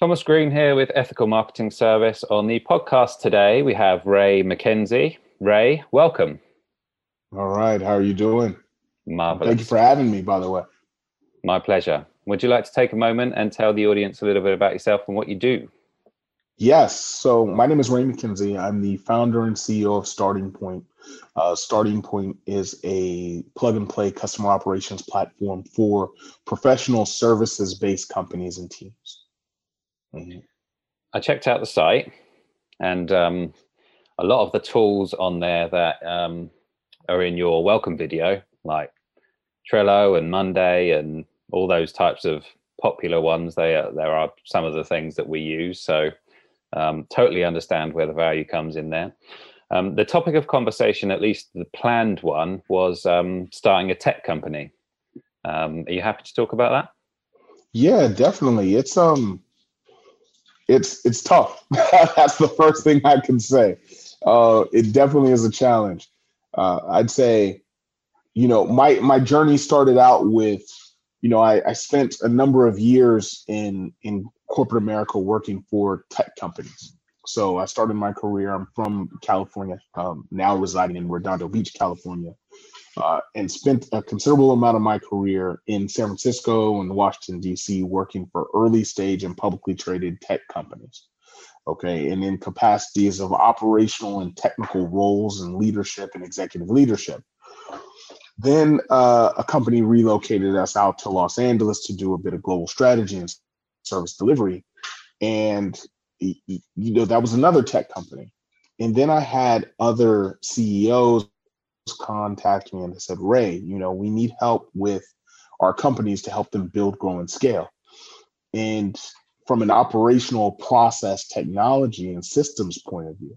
Thomas Green here with Ethical Marketing Service. On the podcast today, we have Ray McKenzie. Ray, welcome. All right. How are you doing? Marvelous. Thank you for having me, by the way. My pleasure. Would you like to take a moment and tell the audience a little bit about yourself and what you do? Yes. So, my name is Ray McKenzie. I'm the founder and CEO of Starting Point. Uh, Starting Point is a plug and play customer operations platform for professional services based companies and teams. Mm-hmm. I checked out the site, and um, a lot of the tools on there that um, are in your welcome video, like Trello and Monday and all those types of popular ones, they are, there are some of the things that we use. So um, totally understand where the value comes in there. Um, the topic of conversation, at least the planned one, was um, starting a tech company. Um, are you happy to talk about that? Yeah, definitely. It's um it's it's tough. That's the first thing I can say. Uh, it definitely is a challenge. Uh, I'd say, you know, my my journey started out with, you know, I, I spent a number of years in in corporate America working for tech companies. So I started my career. I'm from California, um, now residing in Redondo Beach, California, uh, and spent a considerable amount of my career in San Francisco and Washington, D.C., working for early stage and publicly traded tech companies. Okay, and in capacities of operational and technical roles and leadership and executive leadership. Then uh, a company relocated us out to Los Angeles to do a bit of global strategy and service delivery. And, you know, that was another tech company. And then I had other CEOs contact me and they said, Ray, you know, we need help with our companies to help them build, grow, and scale. And from an operational process technology and systems point of view.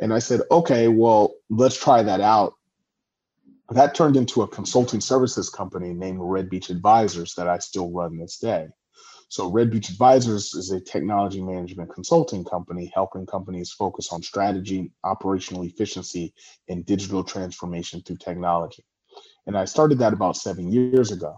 And I said, okay, well, let's try that out. That turned into a consulting services company named Red Beach Advisors that I still run this day. So Red Beach Advisors is a technology management consulting company helping companies focus on strategy, operational efficiency, and digital transformation through technology. And I started that about seven years ago.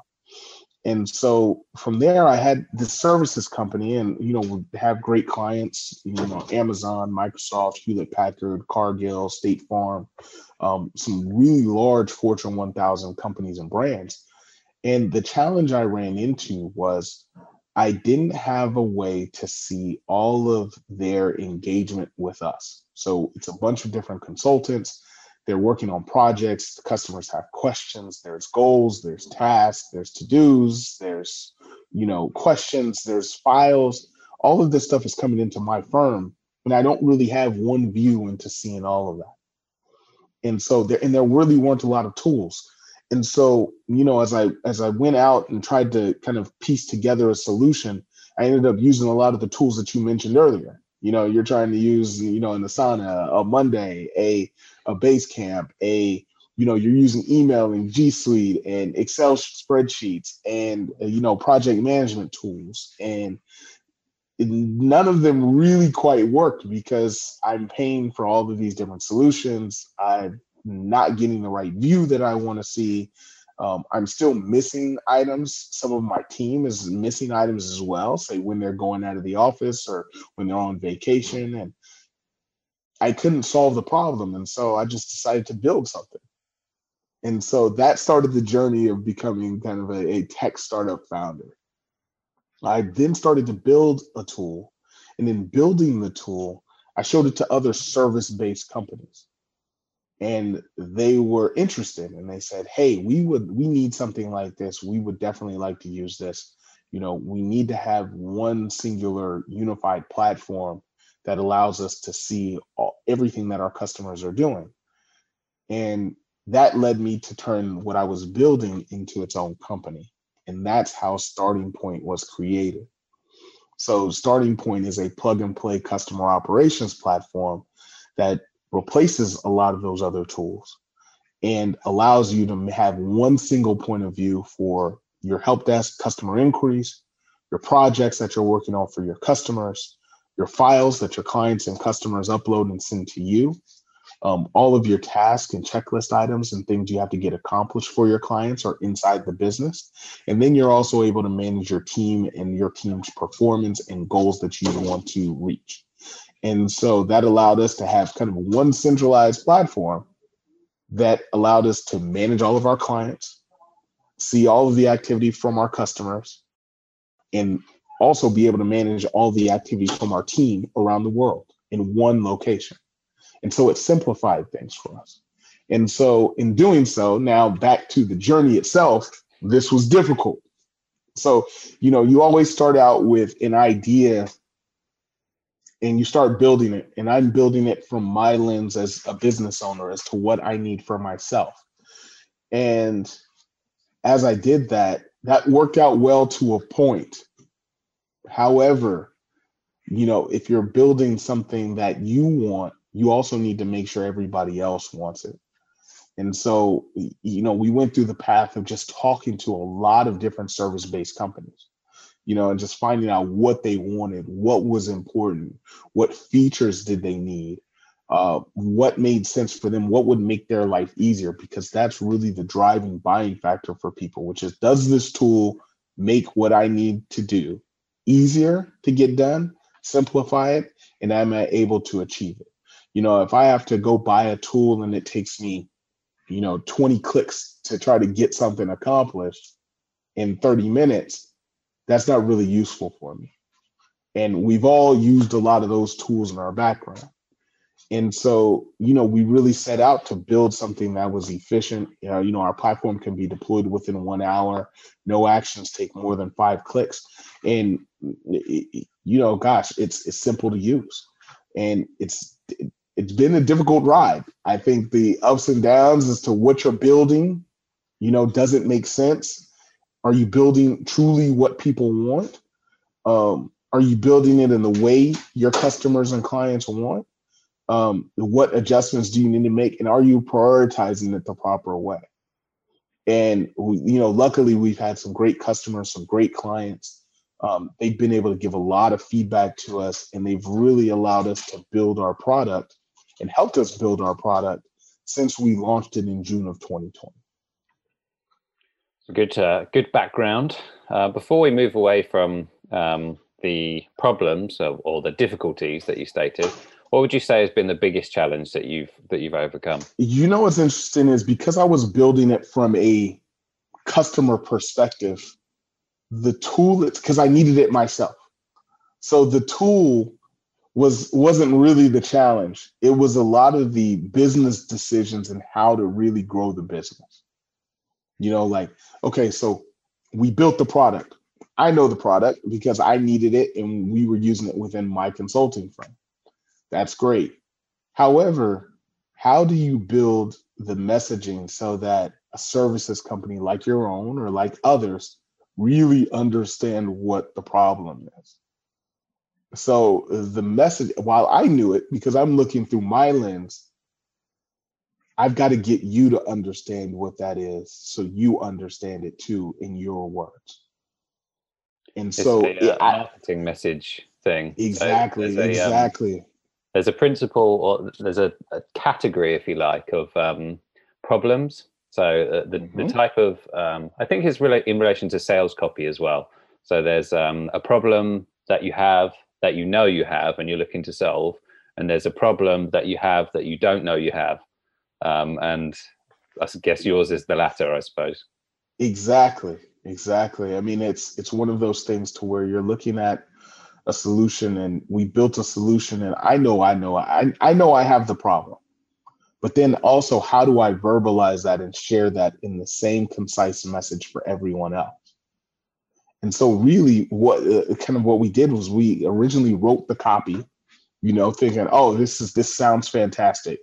And so from there, I had this services company, and you know, we have great clients, you know, Amazon, Microsoft, Hewlett Packard, Cargill, State Farm, um, some really large Fortune 1000 companies and brands. And the challenge I ran into was I didn't have a way to see all of their engagement with us. So it's a bunch of different consultants. They're working on projects. The customers have questions. There's goals. There's tasks. There's to dos. There's you know questions. There's files. All of this stuff is coming into my firm, and I don't really have one view into seeing all of that. And so there, and there really weren't a lot of tools and so you know as i as i went out and tried to kind of piece together a solution i ended up using a lot of the tools that you mentioned earlier. You know you're trying to use you know an Asana a monday a a Basecamp a you know you're using email and g suite and excel spreadsheets and uh, you know project management tools. And none of them really quite worked because i'm paying for all of these different solutions. I've not getting the right view that I want to see. Um, I'm still missing items. Some of my team is missing items as well, say when they're going out of the office or when they're on vacation. And I couldn't solve the problem. And so I just decided to build something. And so that started the journey of becoming kind of a, a tech startup founder. I then started to build a tool. And in building the tool, I showed it to other service based companies and they were interested and they said hey we would we need something like this. We would definitely like to use this. You know we need to have one singular unified platform that allows us to see all, everything that our customers are doing. And that led me to turn what i was building into its own company and that's how starting point was created. So starting point is a plug and play customer operations platform that replaces a lot of those other tools and allows you to have one single point of view for your help desk customer inquiries, your projects that you're working on for your customers, your files that your clients and customers upload and send to you, Um, all of your task and checklist items and things you have to get accomplished for your clients are inside the business. And then you're also able to manage your team and your team's performance and goals that you want to reach. And so that allowed us to have kind of one centralized platform that allowed us to manage all of our clients, see all of the activity from our customers, and also be able to manage all the activity from our team around the world in one location. And so it simplified things for us. And so, in doing so, now back to the journey itself, this was difficult. So, you know, you always start out with an idea and you start building it. And I'm building it from my lens as a business owner as to what I need for myself. And as I did that, that worked out well to a point. However, you know, if you're building something that you want, you also need to make sure everybody else wants it. And so, you know, we went through the path of just talking to a lot of different service based companies you know, and just finding out what they wanted, what was important, what features did they need, uh, what made sense for them, what would make their life easier, because that's really the driving buying factor for people, which is does this tool make what I need to do easier to get done, simplify it, and am I able to achieve it? You know, if I have to go buy a tool and it takes me, you know, 20 clicks to try to get something accomplished in 30 minutes, that's not really useful for me. And we've all used a lot of those tools in our background. And so, you know, we really set out to build something that was efficient. Uh, you know, our platform can be deployed within one hour. No actions take more than five clicks. And, you know, gosh, it's, it's simple to use. And it's, it's been a difficult ride. I think the ups and downs as to what you're building, you know, doesn't make sense. Are you building truly what people want? Um, are you building it in the way your customers and clients want? Um, what adjustments do you need to make, and are you prioritizing it the proper way? And you know, luckily we've had some great customers, some great clients. Um, they've been able to give a lot of feedback to us, and they've really allowed us to build our product and helped us build our product since we launched it in June of 2020. Good, uh, good background. Uh, before we move away from um, the problems or, or, the difficulties that you stated, what would you say has been the biggest challenge that you've that you've overcome? You know what's interesting is because I was building it from a customer perspective, the tool it's because I needed it myself. So the tool was wasn't really the challenge. It was a lot of the business decisions and how to really grow the business. You know, like, okay, so we built the product. I know the product because I needed it and we were using it within my consulting firm. That's great. However, how do you build the messaging so that a services company like your own or like others really understand what the problem is? So the message, while I knew it because I'm looking through my lens, I've got to get you to understand what that is so you understand it too in your words. And it's so a, uh, I, marketing message thing. Exactly. So there's a, um, exactly. Um, there's a principle or there's a, a category, if you like, of um, problems. So uh, the, mm-hmm. the type of, um, I think it's really in relation to sales copy as well. So there's um, a problem that you have that you know you have and you're looking to solve. And there's a problem that you have that you don't know you have um, and I guess yours is the latter, I suppose. Exactly, exactly. I mean, it's it's one of those things to where you're looking at a solution, and we built a solution, and I know, I know, I I know I have the problem, but then also, how do I verbalize that and share that in the same concise message for everyone else? And so, really, what uh, kind of what we did was we originally wrote the copy, you know, thinking, oh, this is this sounds fantastic,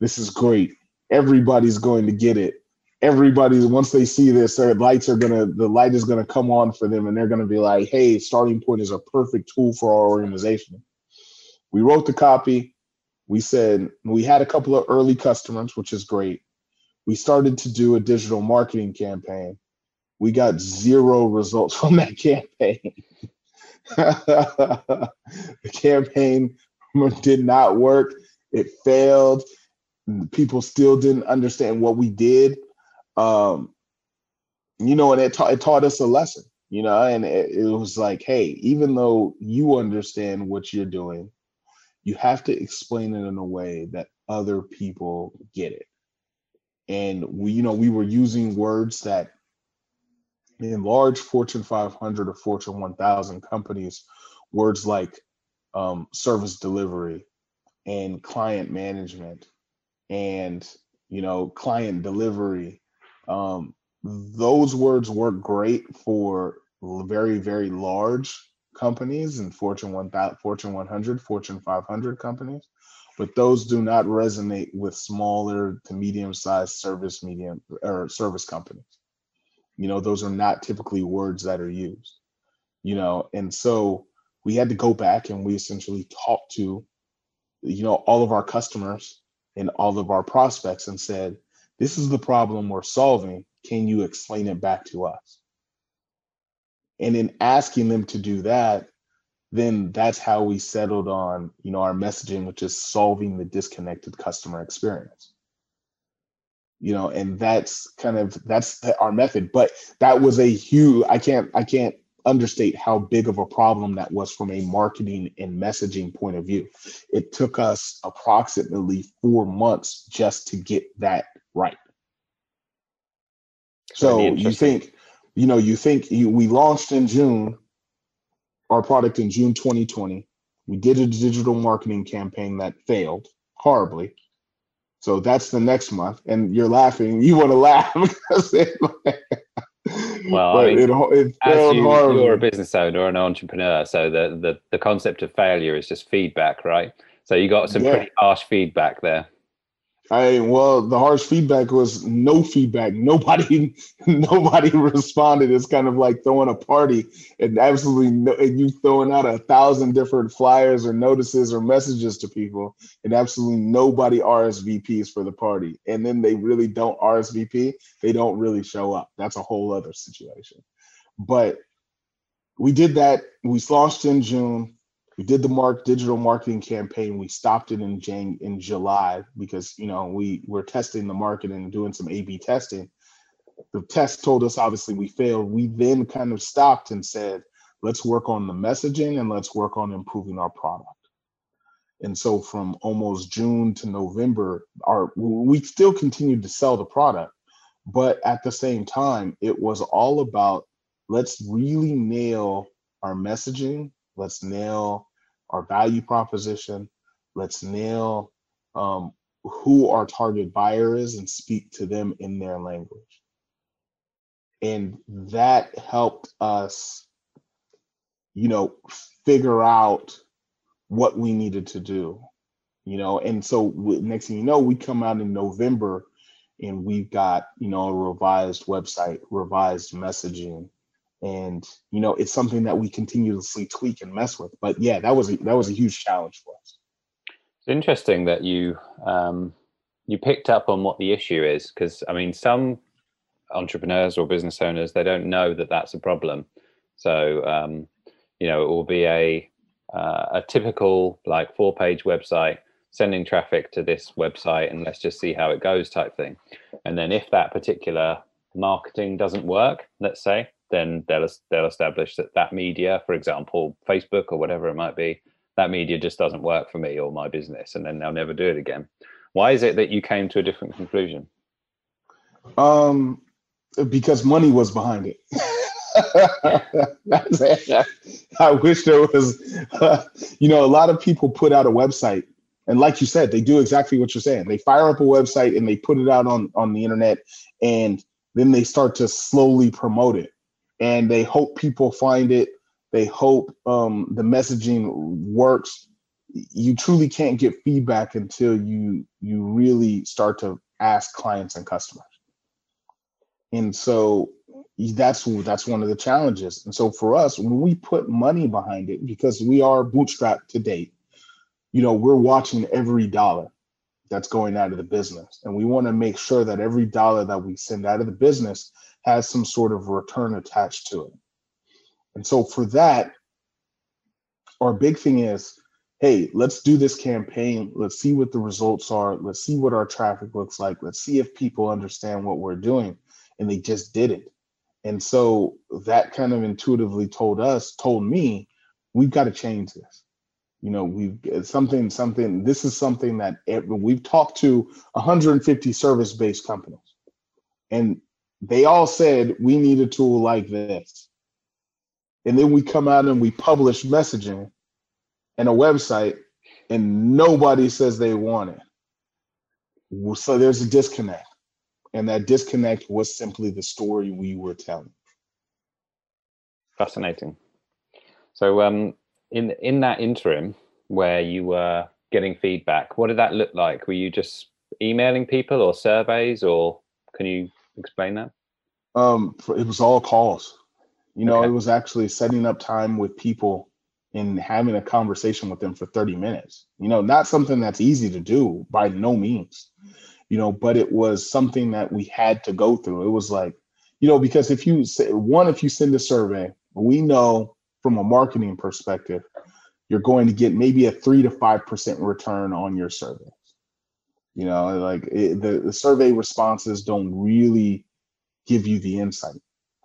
this is great everybody's going to get it. Everybody's once they see this, their lights are gonna the light is gonna come on for them, and they're gonna be like, "Hey, Starting Point is a perfect tool for our organization." We wrote the copy. We said we had a couple of early customers, which is great. We started to do a digital marketing campaign. We got zero results from that campaign. the campaign did not work. It failed people still didn't understand what we did. Um, you know, and it, ta- it taught us a lesson, you know, and it, it was like, hey, even though you understand what you're doing, you have to explain it in a way that other people get it. And we, you know, we were using words that in large Fortune 500 or Fortune 1000 companies, words like um, service delivery and client management and you know client delivery um, those words work great for very very large companies and fortune 1000 fortune 100 fortune 500 companies but those do not resonate with smaller to medium sized service medium or service companies. You know those are not typically words that are used you know and so we had to go back and we essentially talked to you know all of our customers and all of our prospects and said this is the problem we're solving. Can you explain it back to us? And in asking them to do that then that's how we settled on you know our messaging which is solving the disconnected customer experience. You know and that's kind of that's our method. But that was a huge i can't i can't understate how big of a problem that was from a marketing and messaging point of view. It took us approximately four months just to get that right. So you think, you know, you think you, we launched in June, our product in June 2020. We did a digital marketing campaign that failed horribly. So that's the next month, and you're laughing. You want to laugh because it, well, I mean, it, it as you, you're a business owner or an entrepreneur, so the, the the concept of failure is just feedback, right? So you got some yeah. pretty harsh feedback there. Well, the harsh feedback was no feedback. Nobody, nobody responded. It's kind of like throwing a party and absolutely no, and you throwing out a thousand different flyers or notices or messages to people, and absolutely nobody RSVPs for the party. And then they really don't RSVP. They don't really show up. That's a whole other situation. But we did that. We launched in June we did the mark digital marketing campaign. We stopped it in Jan in July because you know we were testing the market and doing some A/B testing. The test told us obviously we failed. We then kind of stopped and said, let's work on the messaging and let's work on improving our product. And so from almost June to November, our we still continued to sell the product, but at the same time, it was all about let's really nail our messaging Let's nail our value proposition. Let's nail um, who our target buyer is and speak to them in their language. And that helped us, you know, figure out what we needed to do, you know. And so, next thing you know, we come out in November and we've got, you know, a revised website, revised messaging, and you know it's something that we continuously tweak and mess with but yeah that was a, that was a huge challenge for us. It's interesting that you um, you picked up on what the issue is because i mean some entrepreneurs or business owners they don't know that that's a problem. So um, you know it will be a uh, a typical like four page website sending traffic to this website and let's just see how it goes type thing. And then if that particular marketing doesn't work let's say then they'll they'll establish that that media, for example, Facebook or whatever it might be, that media just doesn't work for me or my business, and then they'll never do it again. Why is it that you came to a different conclusion? Um, because money was behind it. I wish there was, uh, you know, a lot of people put out a website, and like you said, they do exactly what you're saying. They fire up a website and they put it out on on the internet, and then they start to slowly promote it and they hope people find it. They hope um, the messaging works. You truly can't get feedback until you you really start to ask clients and customers. And so that's that's one of the challenges. And so for us, when we put money behind it, because we are bootstrapped to date, you know, we're watching every dollar that's going out of the business. And we want to make sure that every dollar that we send out of the business has some sort of return attached to it. And so for that, our big thing is, hey, let's do this campaign. Let's see what the results are. Let's see what our traffic looks like. Let's see if people understand what we're doing. And they just didn't. And so that kind of intuitively told us, told me, we've got to change this. You know, we've something, something, this is something that eh, we've talked to 150 service based companies. And they all said we need a tool like this. And then we come out and we publish messaging and a website, and nobody says they want it. So there's a disconnect. And that disconnect was simply the story we were telling. Fascinating. So um in in that interim where you were getting feedback, what did that look like? Were you just emailing people or surveys or can you explain that? Um it was all calls. You know, okay. it was actually setting up time with people and having a conversation with them for 30 minutes. You know, not something that's easy to do by no means, you know, but it was something that we had to go through. It was like, you know, because if you say one, if you send a survey, we know from a marketing perspective, you're going to get maybe a three to five percent return on your survey. You know, like it, the, the survey responses don't really give you the insight.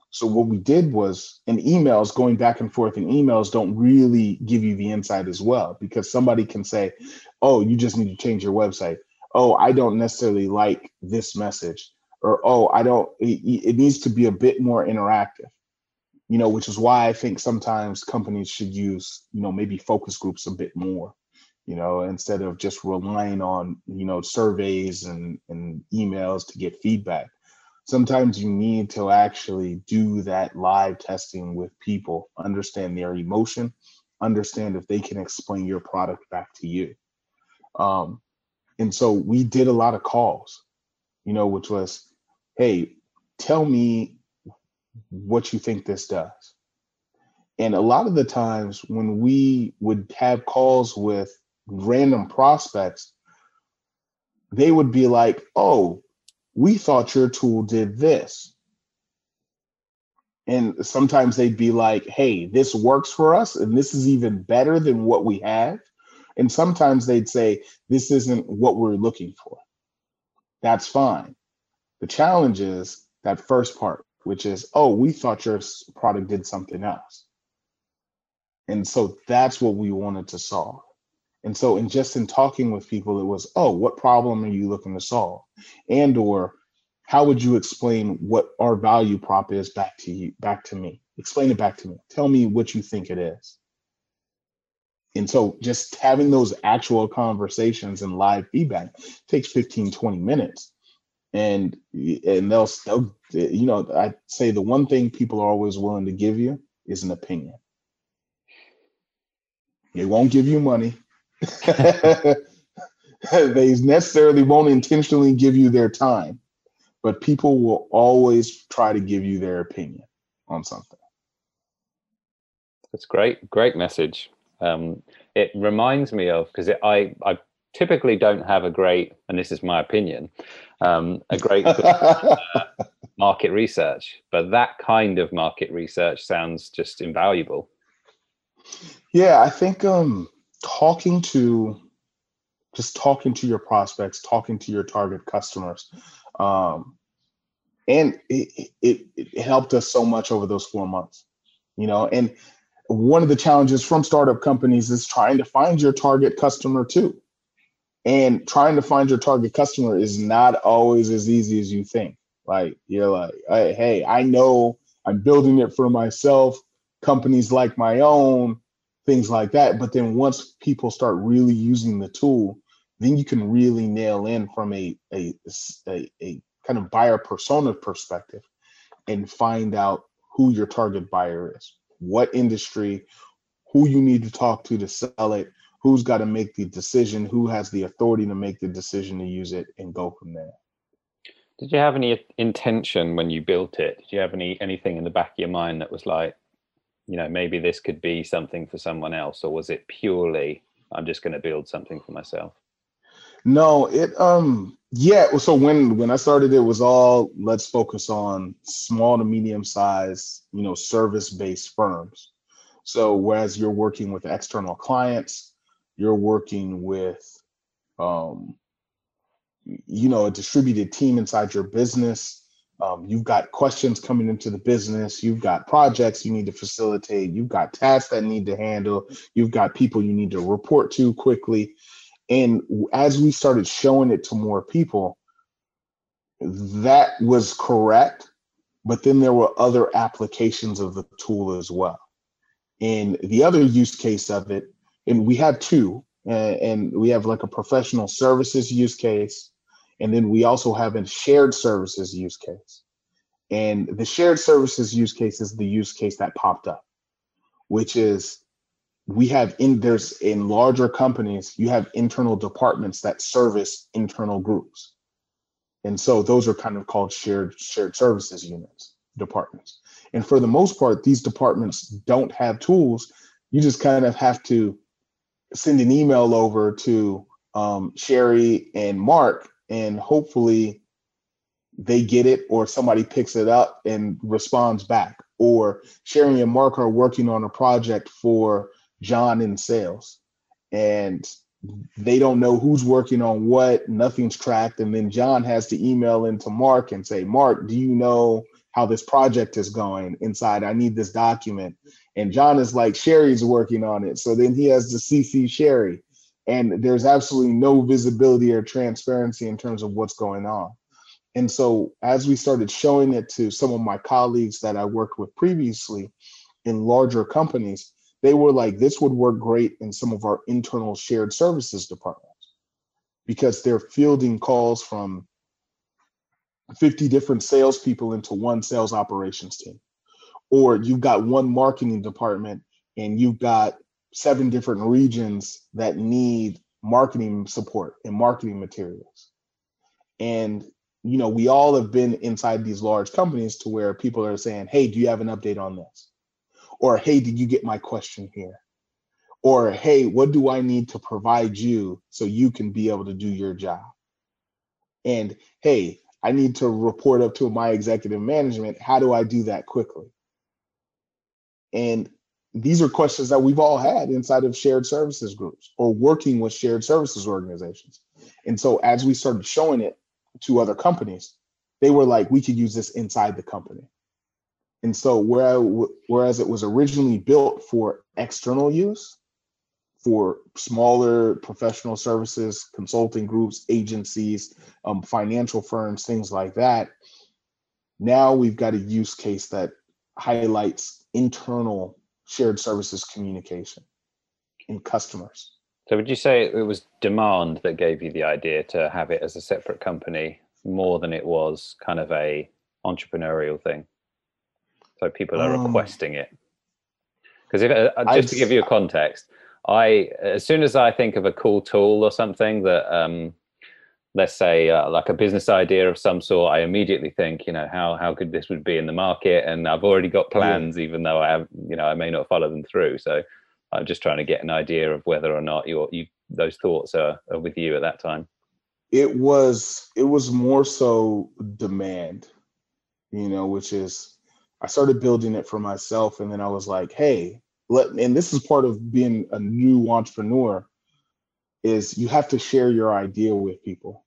So what we did was, in emails, going back and forth in emails don't really give you the insight as well, because somebody can say, "Oh, you just need to change your website." Oh, I don't necessarily like this message, or oh, I don't. It, it needs to be a bit more interactive, you know, which is why I think sometimes companies should use, you know, maybe focus groups a bit more, you know, instead of just relying on, you know, surveys and and emails to get feedback sometimes you need to actually do that live testing with people, understand their emotion, understand if they can explain your product back to you. Um, and so we did a lot of calls, you know, which was, hey, tell me what you think this does. And a lot of the times when we would have calls with random prospects, they would be like, oh, we thought your tool did this. And sometimes they'd be like, hey, this works for us, and this is even better than what we have. And sometimes they'd say, this isn't what we're looking for. That's fine. The challenge is that first part, which is, oh, we thought your product did something else. And so that's what we wanted to solve. And so in just in talking with people, it was, oh, what problem are you looking to solve? And or how would you explain what our value prop is back to you, back to me? Explain it back to me. Tell me what you think it is. And so just having those actual conversations and live feedback takes 15, 20 minutes. And and they'll, they'll you know, I say the one thing people are always willing to give you is an opinion. They won't give you money. they necessarily won't intentionally give you their time, but people will always try to give you their opinion on something. That's great, great message. Um, it reminds me of because I I typically don't have a great, and this is my opinion, um, a great uh, market research, but that kind of market research sounds just invaluable. Yeah, I think um, talking to just talking to your prospects, talking to your target customers. Um, and it, it, it helped us so much over those four months, you know, and one of the challenges from startup companies is trying to find your target customer too. And trying to find your target customer is not always as easy as you think. Like you're like, hey, I know I'm building it for myself. Companies like my own, things like that. But then once people start really using the tool, then you can really nail in from a a, a, a kind of buyer persona perspective and find out who your target buyer is, what industry, who you need to talk to to sell it, who's got to make the decision, who has the authority to make the decision to use it, and go from there. Did you have any intention when you built it? Did you have any anything in the back of your mind that was like, you know maybe this could be something for someone else or was it purely i'm just going to build something for myself no it um yeah so when when i started it was all let's focus on small to medium size you know service based firms. So whereas you're working with external clients you're working with um, you know a distributed team inside your business um, you've got questions coming into the business. You've got projects you need to facilitate. You've got tasks that need to handle. You've got people you need to report to quickly. And as we started showing it to more people that was correct but then there were other applications of the tool as well. And the other use case of it and we have two and we have like a professional services use case and then we also have a shared services use case. And the shared services use case is the use case that popped up, which is we have in there's in larger companies, you have internal departments that service internal groups. And so those are kind of called shared shared services units, departments. And for the most part, these departments don't have tools. You just kind of have to send an email over to um, Sherry and Mark and hopefully they get it or somebody picks it up and responds back or Sherry and Mark are working on a project for John in sales and they don't know who's working on what, nothing's tracked. And then John has to email into Mark and say, Mark, do you know how this project is going inside? I need this document. And John is like, Sherry's working on it. So then he has to CC Sherry and there's absolutely no visibility or transparency in terms of what's going on. And so, as we started showing it to some of my colleagues that I worked with previously in larger companies, they were like, this would work great in some of our internal shared services departments because they're fielding calls from 50 different salespeople into one sales operations team. Or you've got one marketing department and you've got seven different regions that need marketing support and marketing materials. And you know, we all have been inside these large companies to where people are saying, "Hey, do you have an update on this?" Or, "Hey, did you get my question here?" Or, "Hey, what do I need to provide you so you can be able to do your job?" And, "Hey, I need to report up to my executive management. How do I do that quickly?" And these are questions that we've all had inside of shared services groups or working with shared services organizations. And so as we started showing it to other companies, they were like, we could use this inside the company. And so whereas it was originally built for external use, for smaller professional services, consulting groups, agencies, um, financial firms, things like that, now we've got a use case that highlights internal shared services communication in customers. So would you say it was demand that gave you the idea to have it as a separate company more than it was kind of a entrepreneurial thing? So people are um, requesting it. Because if uh, just I'd, to give you a context, I as soon as I think of a cool tool or something that um, let's say uh, like a business idea of some sort i immediately think you know how how good this would be in the market. And i've already got plans yeah. even though i have you know i may not follow them through. So i'm just trying to get an idea of whether or not your you those thoughts are, are with you at that time. It was it was more so demand you know which is i started building it for myself and then i was like hey let and this is part of being a new entrepreneur is you have to share your idea with people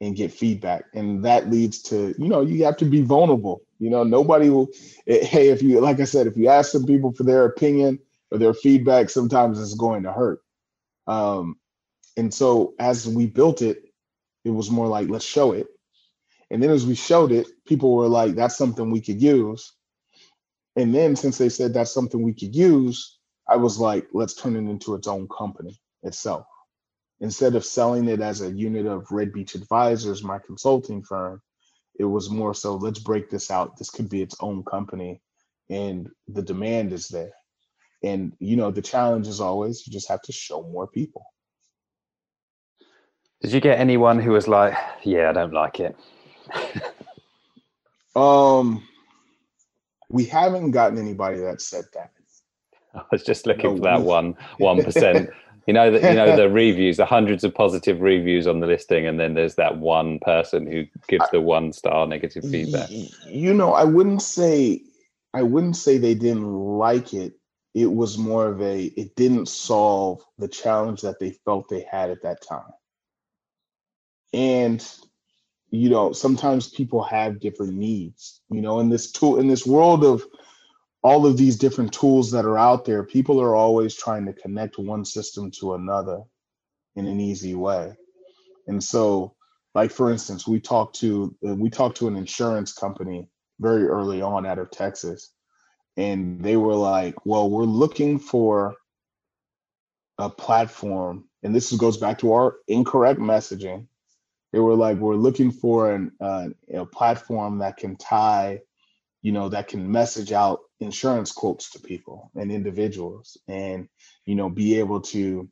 and get feedback. And that leads to you know you have to be vulnerable. You know nobody will eh, hey if you like i said if you ask some people for their opinion or their feedback sometimes it's going to hurt. Um and so as we built it it was more like let's show it. And then as we showed it people were like that's something we could use. And then since they said that's something we could use i was like let's turn it into its own company itself instead of selling it as a unit of Red Beach Advisors, my consulting firm, it was more so let's break this out. This could be its own company, and the demand is there. And you know, the challenge is always you just have to show more people. Did you get anyone who was like, "Yeah, I don't like it"? um, we haven't gotten anybody that said that. I was just looking no, for that one one percent you know that you know the reviews the hundreds of positive reviews on the listing and then there's that one person who gives the one star negative feedback. you know i wouldn't say i wouldn't say they didn't like it. It was more of a it didn't solve the challenge that they felt they had at that time. And you know sometimes people have different needs you know in this tool in this world of all of these different tools that are out there people are always trying to connect one system to another in an easy way. And so like for instance we talked to uh, we talked to an insurance company very early on out of texas and they were like well we're looking for a platform and this goes back to our incorrect messaging. They were like we're looking for an uh, a platform that can tie you know that can message out insurance quotes to people and individuals and you know be able to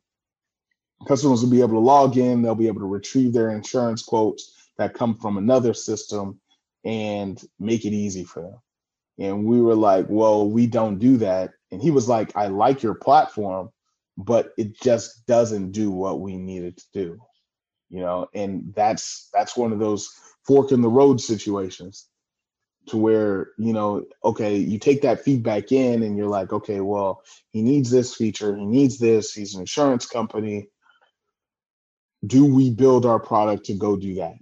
customers will be able to log in they'll be able to retrieve their insurance quotes that come from another system and make it easy for them. And we were like well we don't do that. And he was like i like your platform but it just doesn't do what we needed to do. You know and that's that's one of those fork in the road situations to where you know okay you take that feedback in and you're like okay well he needs this feature he needs this he's an insurance company. Do we build our product to go do that?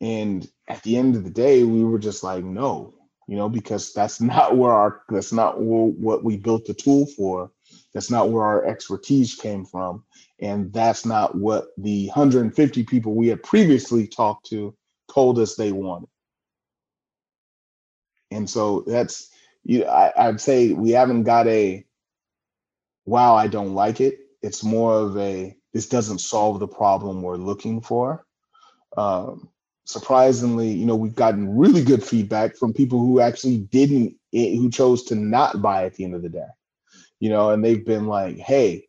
And at the end of the day we were just like no you know because that's not where our that's not what we built the tool for. That's not where our expertise came from. And that's not what the 150 people we had previously talked to told us they wanted. And so that's you I, I'd say we haven't got a wow, I don't like it. It's more of a this doesn't solve the problem we're looking for. Um, surprisingly, you know, we've gotten really good feedback from people who actually didn't, eh, who chose to not buy at the end of the day. You know, and they've been like, "Hey,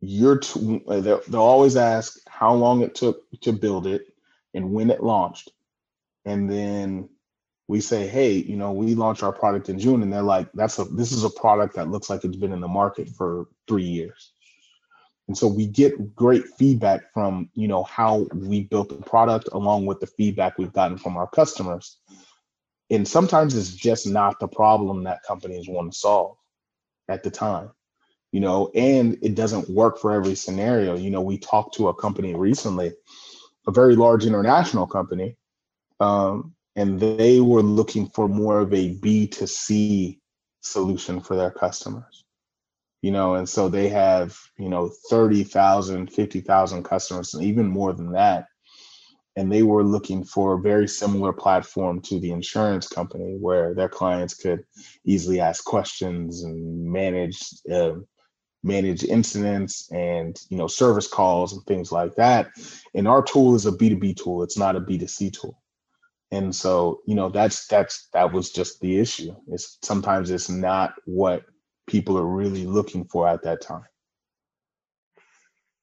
you're t- they'll, they'll always ask how long it took to build it and when it launched and then we say hey you know we launch our product in june and they're like that's a this is a product that looks like it's been in the market for three years and so we get great feedback from you know how we built the product along with the feedback we've gotten from our customers and sometimes it's just not the problem that companies want to solve at the time you know, and it doesn't work for every scenario. You know, we talked to a company recently, a very large international company, um, and they were looking for more of a B to C solution for their customers. You know, and so they have, you know, 30,000, 50,000 customers, and even more than that. And they were looking for a very similar platform to the insurance company where their clients could easily ask questions and manage uh, manage incidents and you know service calls and things like that and our tool is a b2b tool it's not a b2c tool and so you know that's that's that was just the issue it's sometimes it's not what people are really looking for at that time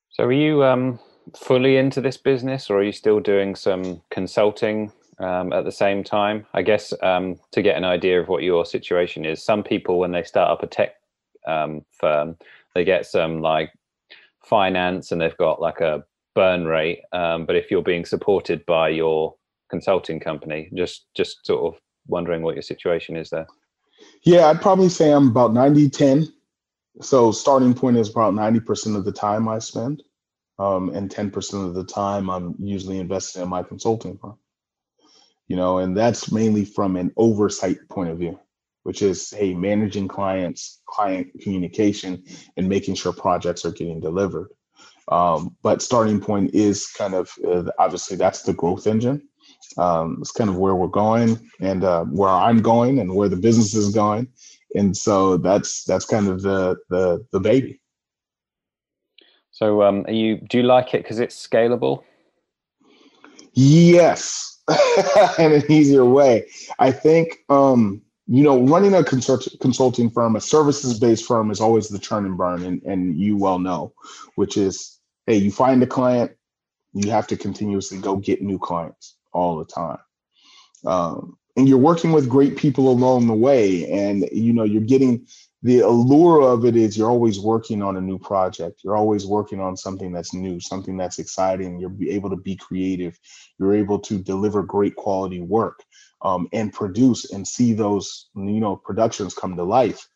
so are you um fully into this business or are you still doing some consulting um, at the same time i guess um, to get an idea of what your situation is some people when they start up a tech um, firm they get some like finance and they've got like a burn rate. Um, but if you're being supported by your consulting company, just just sort of wondering what your situation is there. Yeah, I'd probably say I'm about 90 10. So starting point is about 90% of the time I spend. Um, and 10% of the time I'm usually invested in my consulting firm. You know, and that's mainly from an oversight point of view which is hey managing clients client communication and making sure projects are getting delivered um, but starting point is kind of uh, obviously that's the growth engine um, it's kind of where we're going and uh, where i'm going and where the business is going. And so that's that's kind of the the, the baby. So um, you do you like it because it's scalable? Yes. In an easier way. I think um you know, running a consult- consulting firm, a services based firm is always the churn and burn, and, and you well know, which is, hey, you find a client, you have to continuously go get new clients all the time. Um, and you're working with great people along the way, and you know, you're getting the allure of it is you're always working on a new project. You're always working on something that's new, something that's exciting. You're able to be creative. You're able to deliver great quality work um, and produce and see those you know productions come to life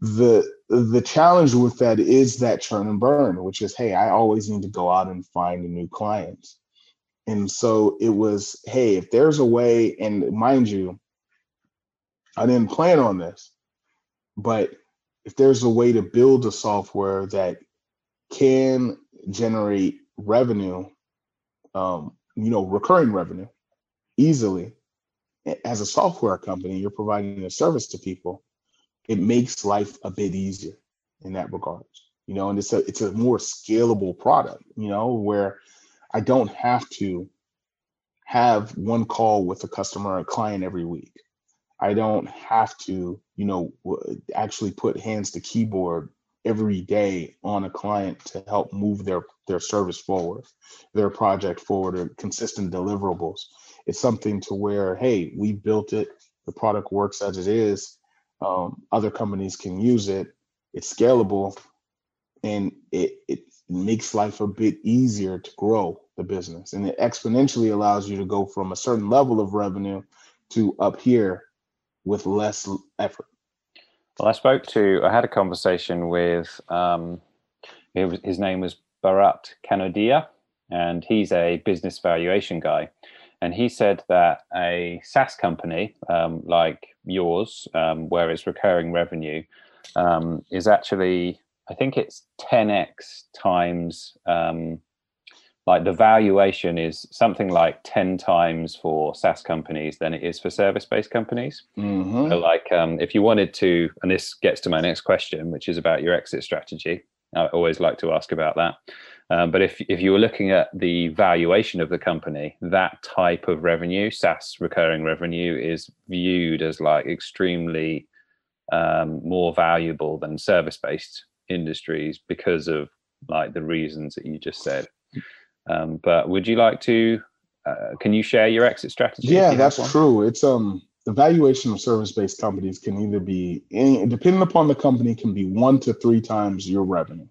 the the challenge with that is that churn and burn which is hey i always need to go out and find a new client and so it was hey if there's a way and mind you i didn't plan on this but if there's a way to build a software that can generate revenue um, you know recurring revenue easily as a software company you're providing a service to people it makes life a bit easier in that regard you know and it's a it's a more scalable product you know where i don't have to have one call with a customer or a client every week. I don't have to you know actually put hands to keyboard every day on a client to help move their their service forward their project forward or consistent deliverables. It's something to where hey we built it the product works as it is um, other companies can use it it's scalable and it, it makes life a bit easier to grow the business. And it exponentially allows you to go from a certain level of revenue to up here with less effort. Well i spoke to i had a conversation with um, was, his name was bharat kanodia and he's a business valuation guy. And he said that a SaaS company um, like yours, um, where it's recurring revenue, um, is actually, I think it's 10x times, um, like the valuation is something like 10 times for SaaS companies than it is for service based companies. Mm-hmm. So, like, um, if you wanted to, and this gets to my next question, which is about your exit strategy, I always like to ask about that. Um, but if if you were looking at the valuation of the company, that type of revenue, SaaS recurring revenue, is viewed as like extremely um, more valuable than service based industries because of like the reasons that you just said. Um, but would you like to? Uh, can you share your exit strategy? Yeah, that's true. It's um the valuation of service based companies can either be any, depending upon the company, can be one to three times your revenue.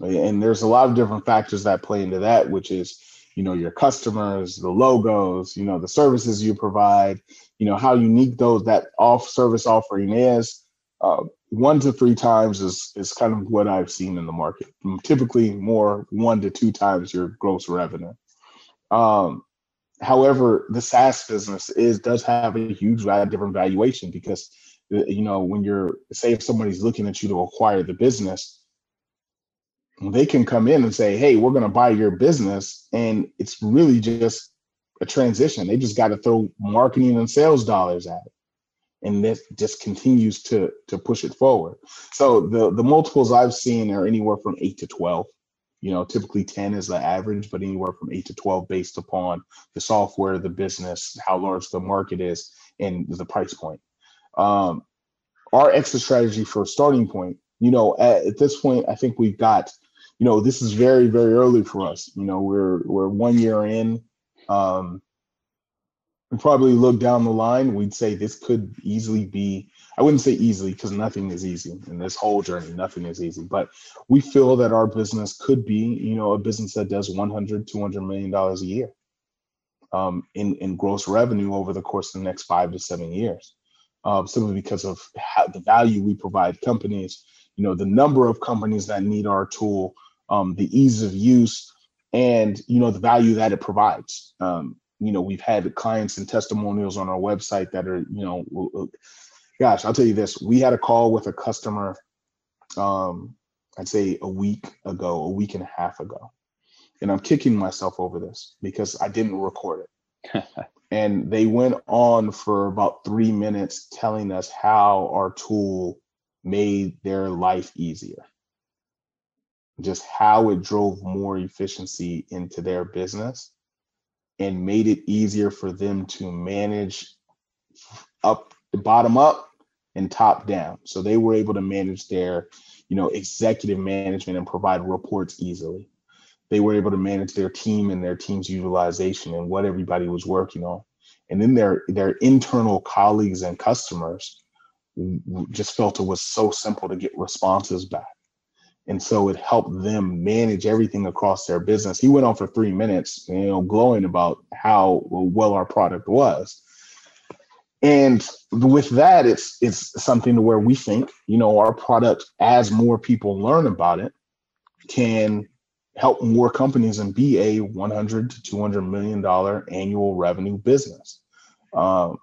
And there's a lot of different factors that play into that, which is, you know, your customers, the logos, you know, the services you provide, you know, how unique those that off service offering is. Uh, one to three times is is kind of what I've seen in the market. Typically, more one to two times your gross revenue. Um, however, the SaaS business is does have a huge different valuation because uh, you know when you're say if somebody's looking at you to acquire the business, they can come in and say, hey, we're going to buy your business. And it's really just a transition. They just got to throw marketing and sales dollars at it. And this just continues to to push it forward. So the the multiples I've seen are anywhere from eight to twelve. You know, typically ten is the average, but anywhere from eight to twelve based upon the software, the business, how large the market is, and the price point. Um, our exit strategy for starting point, you know, at, at this point, I think we've got you know, this is very, very early for us. You know, we're we're one year in. Um, probably look down the line, we'd say this could easily be. I wouldn't say easily because nothing is easy in this whole journey. Nothing is easy, but we feel that our business could be, you know, a business that does 100, 200 million dollars a year um, in in gross revenue over the course of the next five to seven years, uh, simply because of how, the value we provide companies. You know, the number of companies that need our tool um, the ease of use, and you know the value that it provides. Um, you know, we've had clients and testimonials on our website that are, you know, gosh, I'll tell you this: we had a call with a customer, um, I'd say a week ago, a week and a half ago, and I'm kicking myself over this because I didn't record it. and they went on for about three minutes telling us how our tool made their life easier. Just how it drove more efficiency into their business and made it easier for them to manage up the bottom up and top down. So they were able to manage their, you know, executive management and provide reports easily. They were able to manage their team and their team's utilization and what everybody was working on. And then their their internal colleagues and customers just felt it was so simple to get responses back and so it helped them manage everything across their business. He went on for three minutes, you know, glowing about how well our product was. and with that, it's it's something to where we think, you know, our product, as more people learn about it, can help more companies and be a 100 to 200 million dollar annual revenue business um,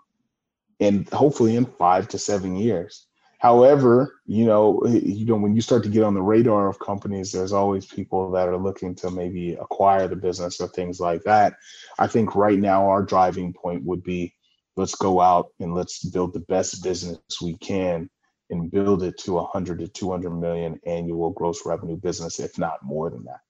and hopefully in five to seven years however you know you know when you start to get on the radar of companies there's always people that are looking to maybe acquire the business or things like that i think right now our driving point would be let's go out and let's build the best business we can and build it to 100 to 200 million annual gross revenue business if not more than that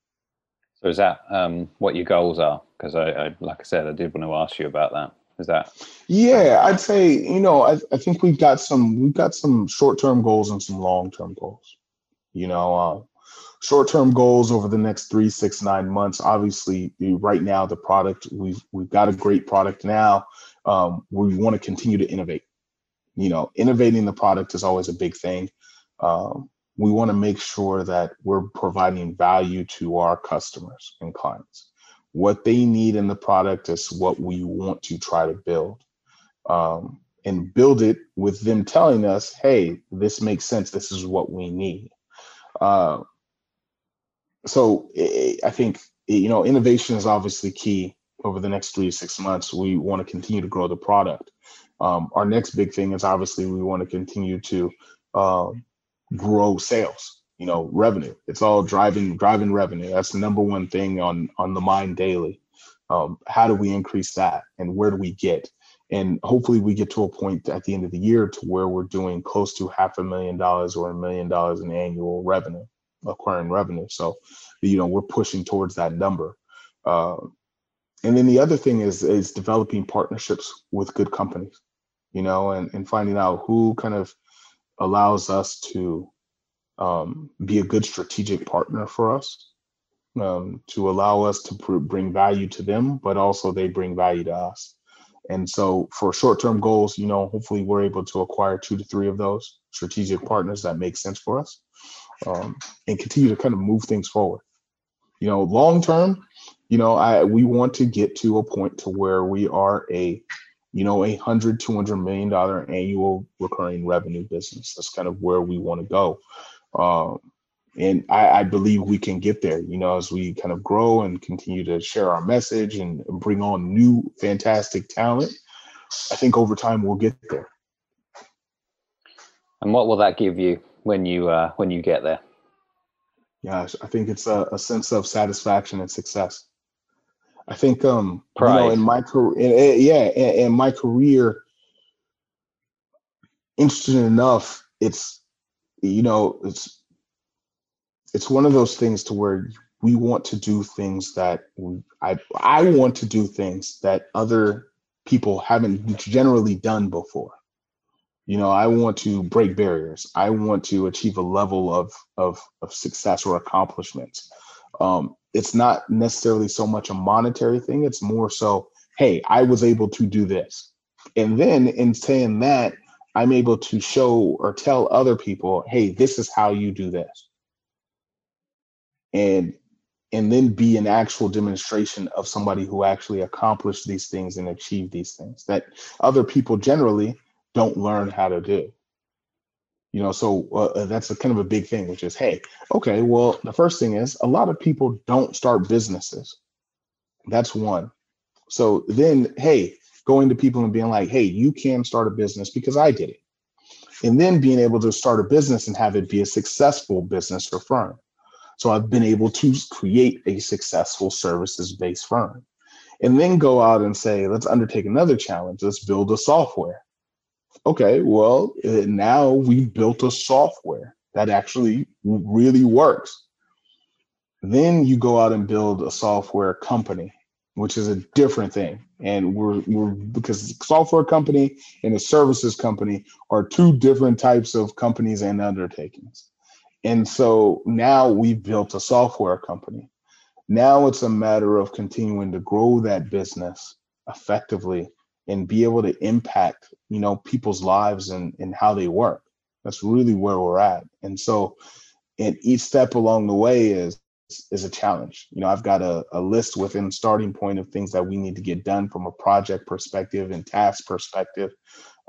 so is that um, what your goals are? Because I, I, like I said, I did want to ask you about that. Is that? Yeah, I'd say you know I, I think we've got some we've got some short term goals and some long term goals. You know, uh, short term goals over the next three, six, nine months. Obviously, right now the product we've we've got a great product now. Um, we want to continue to innovate. You know, innovating the product is always a big thing. Um, we want to make sure that we're providing value to our customers and clients. What they need in the product is what we want to try to build. Um, and build it with them telling us, hey, this makes sense. This is what we need. Uh, so I think, you know, innovation is obviously key over the next three to six months. We want to continue to grow the product. Um, our next big thing is obviously we want to continue to um, grow sales you know revenue. It's all driving driving revenue. That's the number one thing on on the mind daily. Um, how do we increase that and where do we get? And hopefully we get to a point at the end of the year to where we're doing close to half a million dollars or a million dollars in annual revenue acquiring revenue. So you know we're pushing towards that number. Uh, and then the other thing is is developing partnerships with good companies you know and, and finding out who kind of allows us to um, be a good strategic partner for us, um, to allow us to pr- bring value to them, but also they bring value to us. And so for short term goals, you know, hopefully we're able to acquire two to three of those strategic partners that make sense for us um, and continue to kind of move things forward. You know, long term, you know, I we want to get to a point to where we are a you know, a hundred, two hundred million dollar annual recurring revenue business. That's kind of where we want to go. Um, and I, I, believe we can get there, you know, as we kind of grow and continue to share our message and bring on new fantastic talent. I think over time we'll get there. And what will that give you when you uh, when you get there? Gosh, I think it's a, a sense of satisfaction and success. I think um Pride. you know in my career yeah in, in my career interesting enough it's you know it's it's one of those things to where we want to do things that we, I I want to do things that other people haven't generally done before. You know, I want to break barriers. I want to achieve a level of of, of success or accomplishments. Um, it's not necessarily so much a monetary thing. It's more so, hey, I was able to do this. And then in saying that, I'm able to show or tell other people, hey, this is how you do this. And and then be an actual demonstration of somebody who actually accomplished these things and achieved these things that other people generally don't learn how to do. You know so uh, uh, that's a kind of a big thing which is hey okay well the first thing is a lot of people don't start businesses. That's one. So then hey going to people and being like hey you can start a business because i did it. And then being able to start a business and have it be a successful business or firm. So i've been able to create a successful services based firm and then go out and say let's undertake another challenge. Let's build a software. Okay, well, uh, now we built a software that actually really works. Then you go out and build a software company, which is a different thing. And we're, we're because software company and a services company are two different types of companies and undertakings. And so now we've built a software company. Now it's a matter of continuing to grow that business effectively and be able to impact you know people's lives and and how they work that's really where we're at and so and each step along the way is is a challenge you know i've got a, a list within starting point of things that we need to get done from a project perspective and task perspective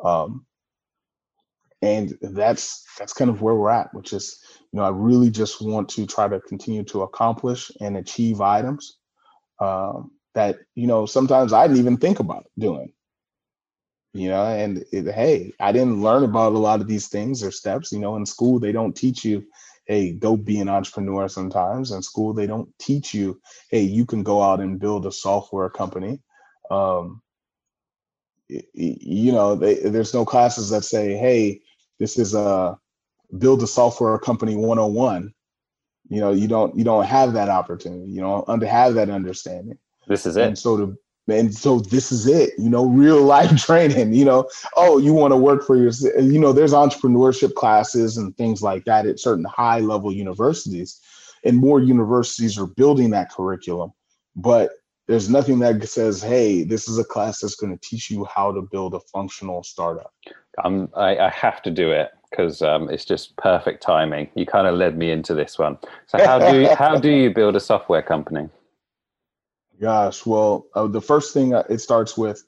Um, and that's that's kind of where we're at, which is you know I really just want to try to continue to accomplish and achieve items um, that you know sometimes I didn't even think about doing. You know, and it, hey, I didn't learn about a lot of these things or steps. You know, in school they don't teach you hey, go be an entrepreneur sometimes. In school, they don't teach you, hey, you can go out and build a software company. Um, you know, they, there's no classes that say, hey, this is a build a software company 101. You know, you don't you don't have that opportunity. You don't under have that understanding. This is it. And so to and so this is it you know real life training you know. Oh you want to work for your you know there's entrepreneurship classes and things like that at certain high level universities. And more universities are building that curriculum but there's nothing that says hey this is a class that's going to teach you how to build a functional startup. Um, I, I have to do it because um, it's just perfect timing. You kind of led me into this one. So how do how do you build a software company Gosh, well, uh, the first thing it starts with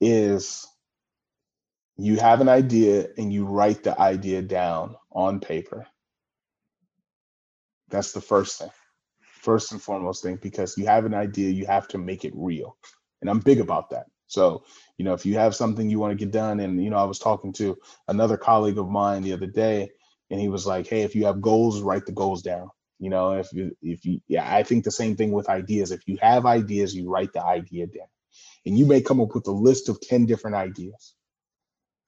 is you have an idea and you write the idea down on paper. That's the first thing, first and foremost thing, because you have an idea, you have to make it real. And I'm big about that. So, you know, if you have something you want to get done, and, you know, I was talking to another colleague of mine the other day, and he was like, hey, if you have goals, write the goals down. You know, if you if you yeah, I think the same thing with ideas. If you have ideas, you write the idea down. And you may come up with a list of 10 different ideas.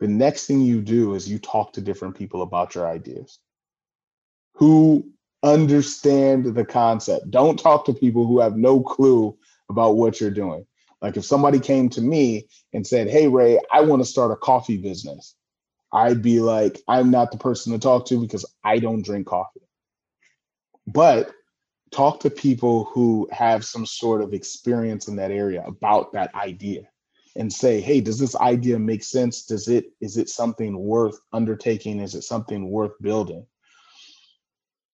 The next thing you do is you talk to different people about your ideas who understand the concept. Don't talk to people who have no clue about what you're doing. Like if somebody came to me and said, Hey, Ray, I want to start a coffee business, I'd be like, I'm not the person to talk to because I don't drink coffee but talk to people who have some sort of experience in that area about that idea and say hey does this idea make sense? Does it is it something worth undertaking? Is it something worth building?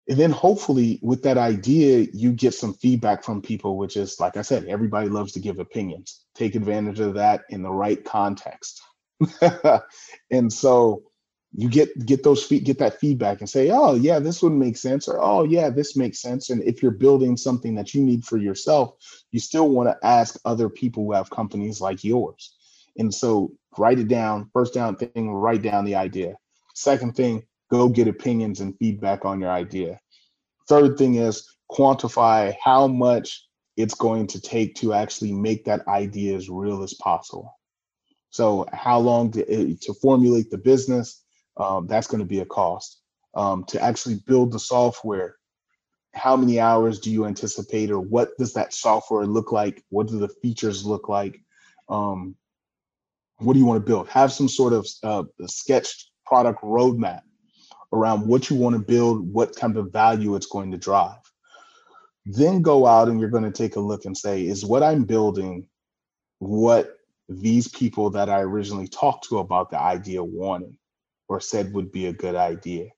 And then hopefully with that idea you get some feedback from people which is like i said everybody loves to give opinions. Take advantage of that in the right context. And so you get get those feet get that feedback and say oh yeah this would make sense or oh yeah this makes sense. And if you're building something that you need for yourself you still want to ask other people who have companies like yours. And so write it down first down thing write down the idea. Second thing go get opinions and feedback on your idea. Third thing is quantify how much it's going to take to actually make that idea as real as possible. So how long to, eh, to formulate the business um, that's going to be a cost. Um, to actually build the software, how many hours do you anticipate, or what does that software look like? What do the features look like? Um, what do you want to build? Have some sort of uh, sketched product roadmap around what you want to build, what kind of value it's going to drive. Then go out and you're going to take a look and say, is what I'm building what these people that I originally talked to about the idea wanted? Or said would be a good idea.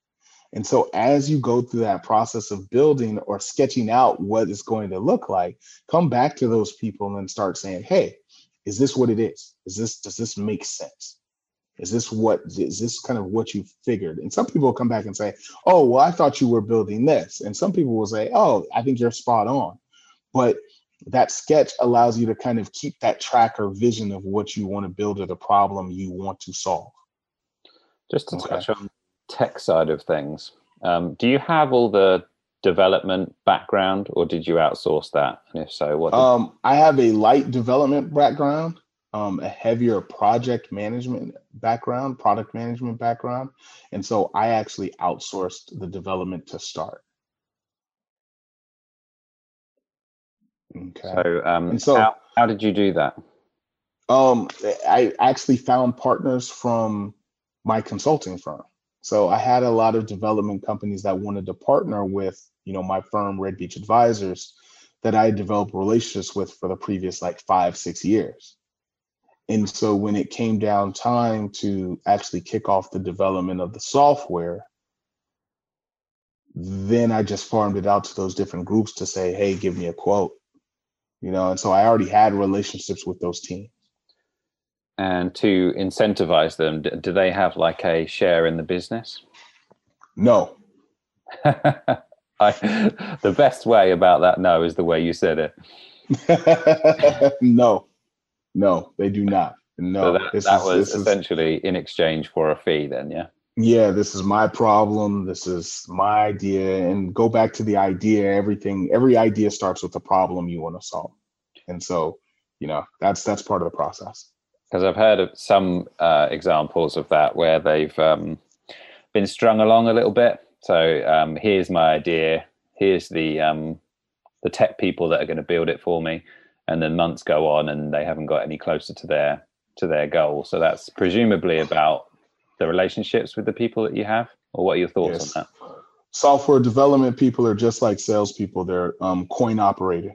And so, as you go through that process of building or sketching out what it's going to look like, come back to those people and start saying, "Hey, is this what it is? Is this does this make sense? Is this what is this kind of what you figured?" And some people will come back and say, "Oh, well, I thought you were building this," and some people will say, "Oh, I think you're spot on," but that sketch allows you to kind of keep that track or vision of what you want to build or the problem you want to solve. Just to okay. touch on tech side of things, um, do you have all the development background, or did you outsource that? And if so, what? Did... Um, I have a light development background, um, a heavier project management background, product management background, and so I actually outsourced the development to start. Okay. So, um, and so how, how did you do that? Um, I actually found partners from my consulting firm. So I had a lot of development companies that wanted to partner with, you know, my firm, Red Beach Advisors, that I developed relationships with for the previous like five, six years. And so when it came down time to actually kick off the development of the software, then I just farmed it out to those different groups to say, hey, give me a quote. You know, and so I already had relationships with those teams. And to incentivize them, do they have like a share in the business? No. I, the best way about that no is the way you said it. no, no, they do not. No, so that, that is, was essentially is, in exchange for a fee, then, yeah. Yeah, this is my problem. This is my idea, and go back to the idea. Everything, every idea starts with a problem you want to solve, and so you know that's that's part of the process. Because I've heard of some uh, examples of that where they've um, been strung along a little bit. So um, here's my idea. Here's the um, the tech people that are going to build it for me, and then months go on and they haven't got any closer to their to their goal. So that's presumably about the relationships with the people that you have, or what are your thoughts yes. on that? Software development people are just like salespeople; they're um, coin operated,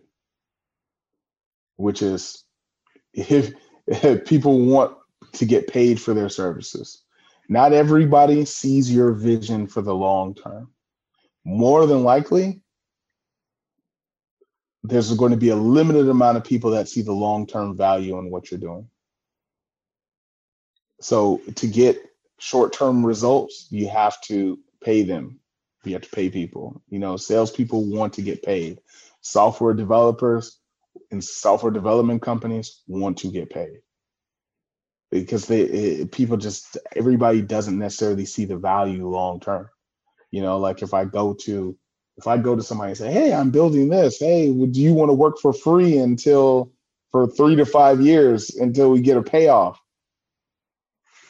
which is if, if people want to get paid for their services. Not everybody sees your vision for the long term. More than likely, there's going to be a limited amount of people that see the long term value in what you're doing. So to get short term results, you have to pay them. You have to pay people. You know, salespeople want to get paid. Software developers and software development companies want to get paid because they it, people just everybody doesn't necessarily see the value long term. You know, like if I go to if I go to somebody and say, "Hey, I'm building this. Hey, would you want to work for free until for three to five years until we get a payoff?"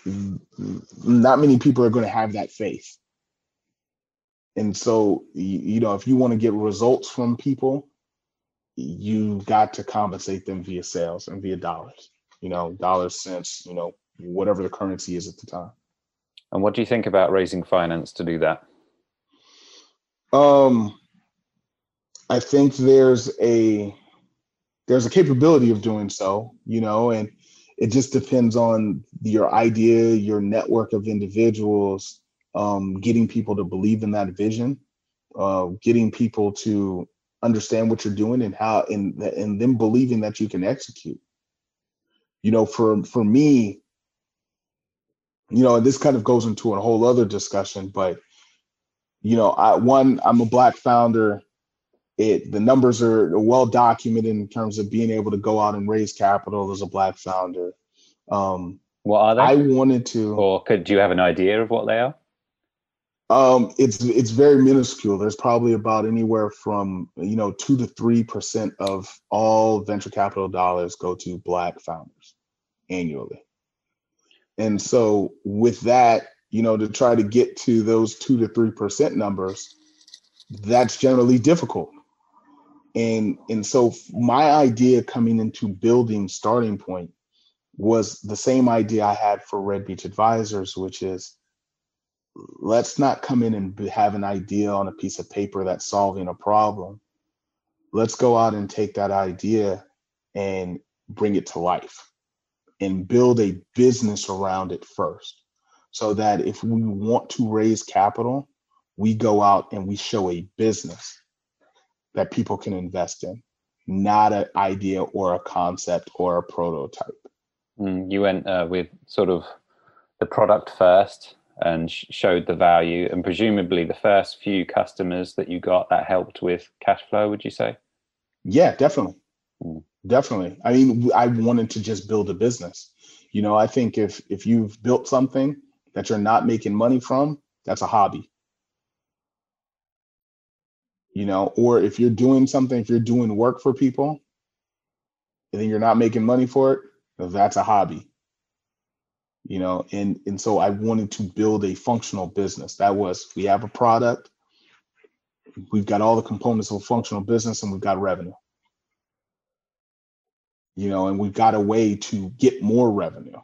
Not many people are going to have that faith. And so, you know, if you want to get results from people, you got to compensate them via sales and via dollars. You know, dollars, cents, you know, whatever the currency is at the time. And what do you think about raising finance to do that? Um, I think there's a there's a capability of doing so, you know, and it just depends on your idea, your network of individuals, um, getting people to believe in that vision, uh, getting people to understand what you're doing and how, and and them believing that you can execute. You know, for for me, you know, and this kind of goes into a whole other discussion, but you know, I one, I'm a black founder. It the numbers are well documented in terms of being able to go out and raise capital as a black founder. Um, what are they? I wanted to. Or could do you have an idea of what they are? Um, it's it's very minuscule. There's probably about anywhere from you know two to three percent of all venture capital dollars go to Black founders annually, and so with that, you know, to try to get to those two to three percent numbers, that's generally difficult. And and so my idea coming into building starting point was the same idea I had for Red Beach Advisors, which is let's not come in and have an idea on a piece of paper that's solving a problem. Let's go out and take that idea and bring it to life and build a business around it first so that if we want to raise capital, we go out and we show a business that people can invest in, not an idea or a concept or a prototype. Mm, you went uh, with sort of the product first and sh- showed the value, and presumably the first few customers that you got that helped with cash flow. Would you say? Yeah, definitely, mm. definitely. I mean, I wanted to just build a business. You know, I think if if you've built something that you're not making money from, that's a hobby. You know, or if you're doing something, if you're doing work for people, and then you're not making money for it, that's a hobby. You know, and and so I wanted to build a functional business. That was we have a product, we've got all the components of a functional business, and we've got revenue. You know, and we've got a way to get more revenue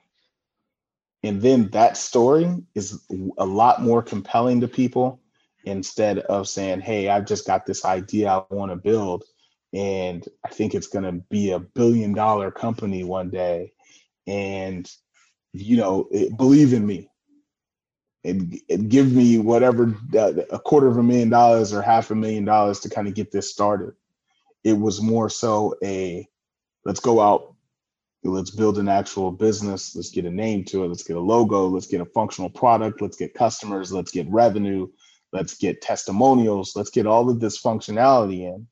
and then that story is a lot more compelling to people instead of saying, Hey, I've just got this idea I want to build. And I think it's going to be a billion dollar company one day. And, you know, it, believe in me and, and give me whatever uh, a quarter of a million dollars or half a million dollars to kind of get this started. It was more so a let's go out let's build an actual business let's get a name to it let's get a logo let's get a functional product let's get customers let's get revenue let's get testimonials let's get all of this functionality in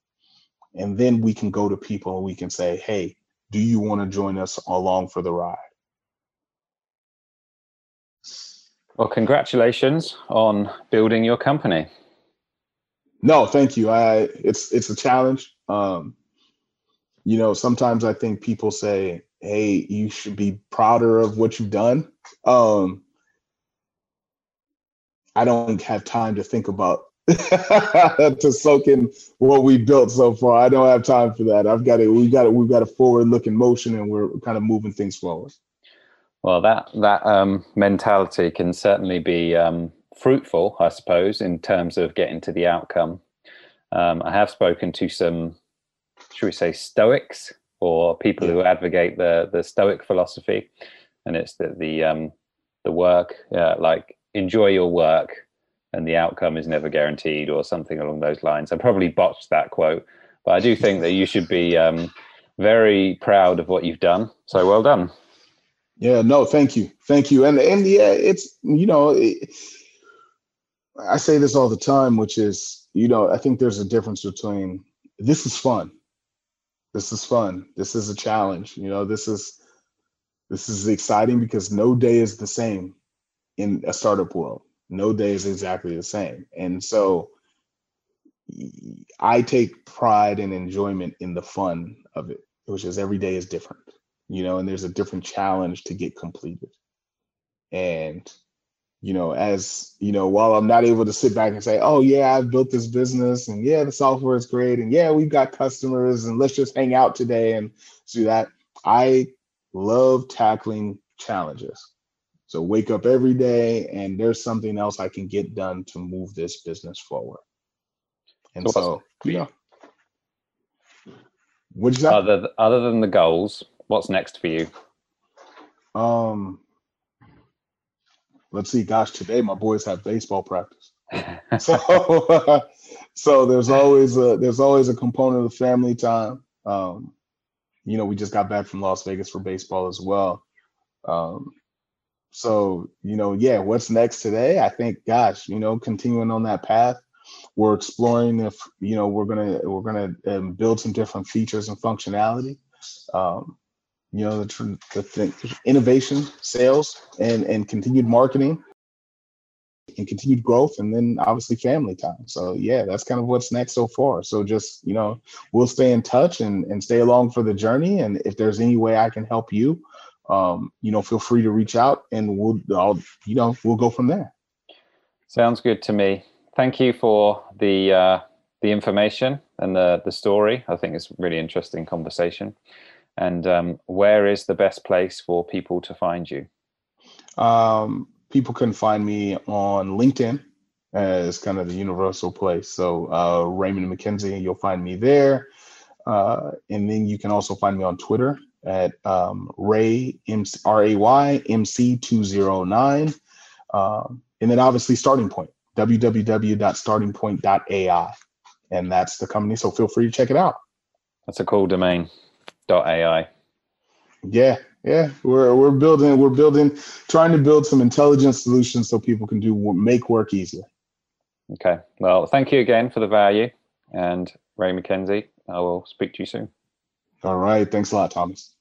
and then we can go to people and we can say hey do you want to join us along for the ride well congratulations on building your company no thank you i it's it's a challenge um you know sometimes i think people say hey, you should be prouder of what you've done. Um, I don't have time to think about to soak in what we built so far. I don't have time for that. I've got it. We've got it. We've got a forward looking motion, and we're kind of moving things forward. Well, that that um, mentality can certainly be um, fruitful, I suppose, in terms of getting to the outcome. Um, I have spoken to some, should we say, Stoics or people who advocate the the Stoic philosophy, and it's that the um, the work, uh, like enjoy your work, and the outcome is never guaranteed, or something along those lines. I probably botched that quote, but I do think that you should be um, very proud of what you've done. So well done. Yeah, no, thank you, thank you, and and yeah, it's you know, it, I say this all the time, which is you know, I think there's a difference between this is fun this is fun. This is a challenge. You know, this is this is exciting because no day is the same in a startup world. No day is exactly the same. And so I take pride and enjoyment in the fun of it, which is every day is different, you know, and there's a different challenge to get completed. And you know, as you know, while I'm not able to sit back and say, "Oh yeah, I've built this business, and yeah, the software is great, and yeah, we've got customers, and let's just hang out today and do that," I love tackling challenges. So wake up every day, and there's something else I can get done to move this business forward. And so, so you say? Other other than the goals, what's next for you? Um, let's see, gosh, today my boys have baseball practice. so, so there's always a there's always a component of family time. Um, you know, we just got back from Las Vegas for baseball as well. Um, so you know, yeah, what's next today? I think, gosh, you know, continuing on that path, we're exploring if you know we're gonna we're gonna um, build some different features and functionality. Um, you know the, the thing, innovation sales and and continued marketing and continued growth and then obviously family time. So yeah that's kind of what's next so far. So just you know we'll stay in touch and and stay along for the journey. And if there's any way i can help you um you know feel free to reach out and we'll I'll, you know we'll go from there. Sounds good to me. Thank you for the uh the information and the the story. I think it's really interesting conversation and um, where is the best place for people to find you? Um, people can find me on LinkedIn as kind of the universal place. So uh, Raymond McKenzie, you'll find me there. Uh, and then you can also find me on Twitter at um, Ray R A Y M C two zero nine, um, and then obviously Starting Point www.startingpoint.ai, and that's the company. So feel free to check it out. That's a cool domain. AI. Yeah, yeah, we're we're building we're building trying to build some intelligent solutions so people can do make work easier. Okay. Well, thank you again for the value, and Ray McKenzie. I will speak to you soon. All right. Thanks a lot, Thomas.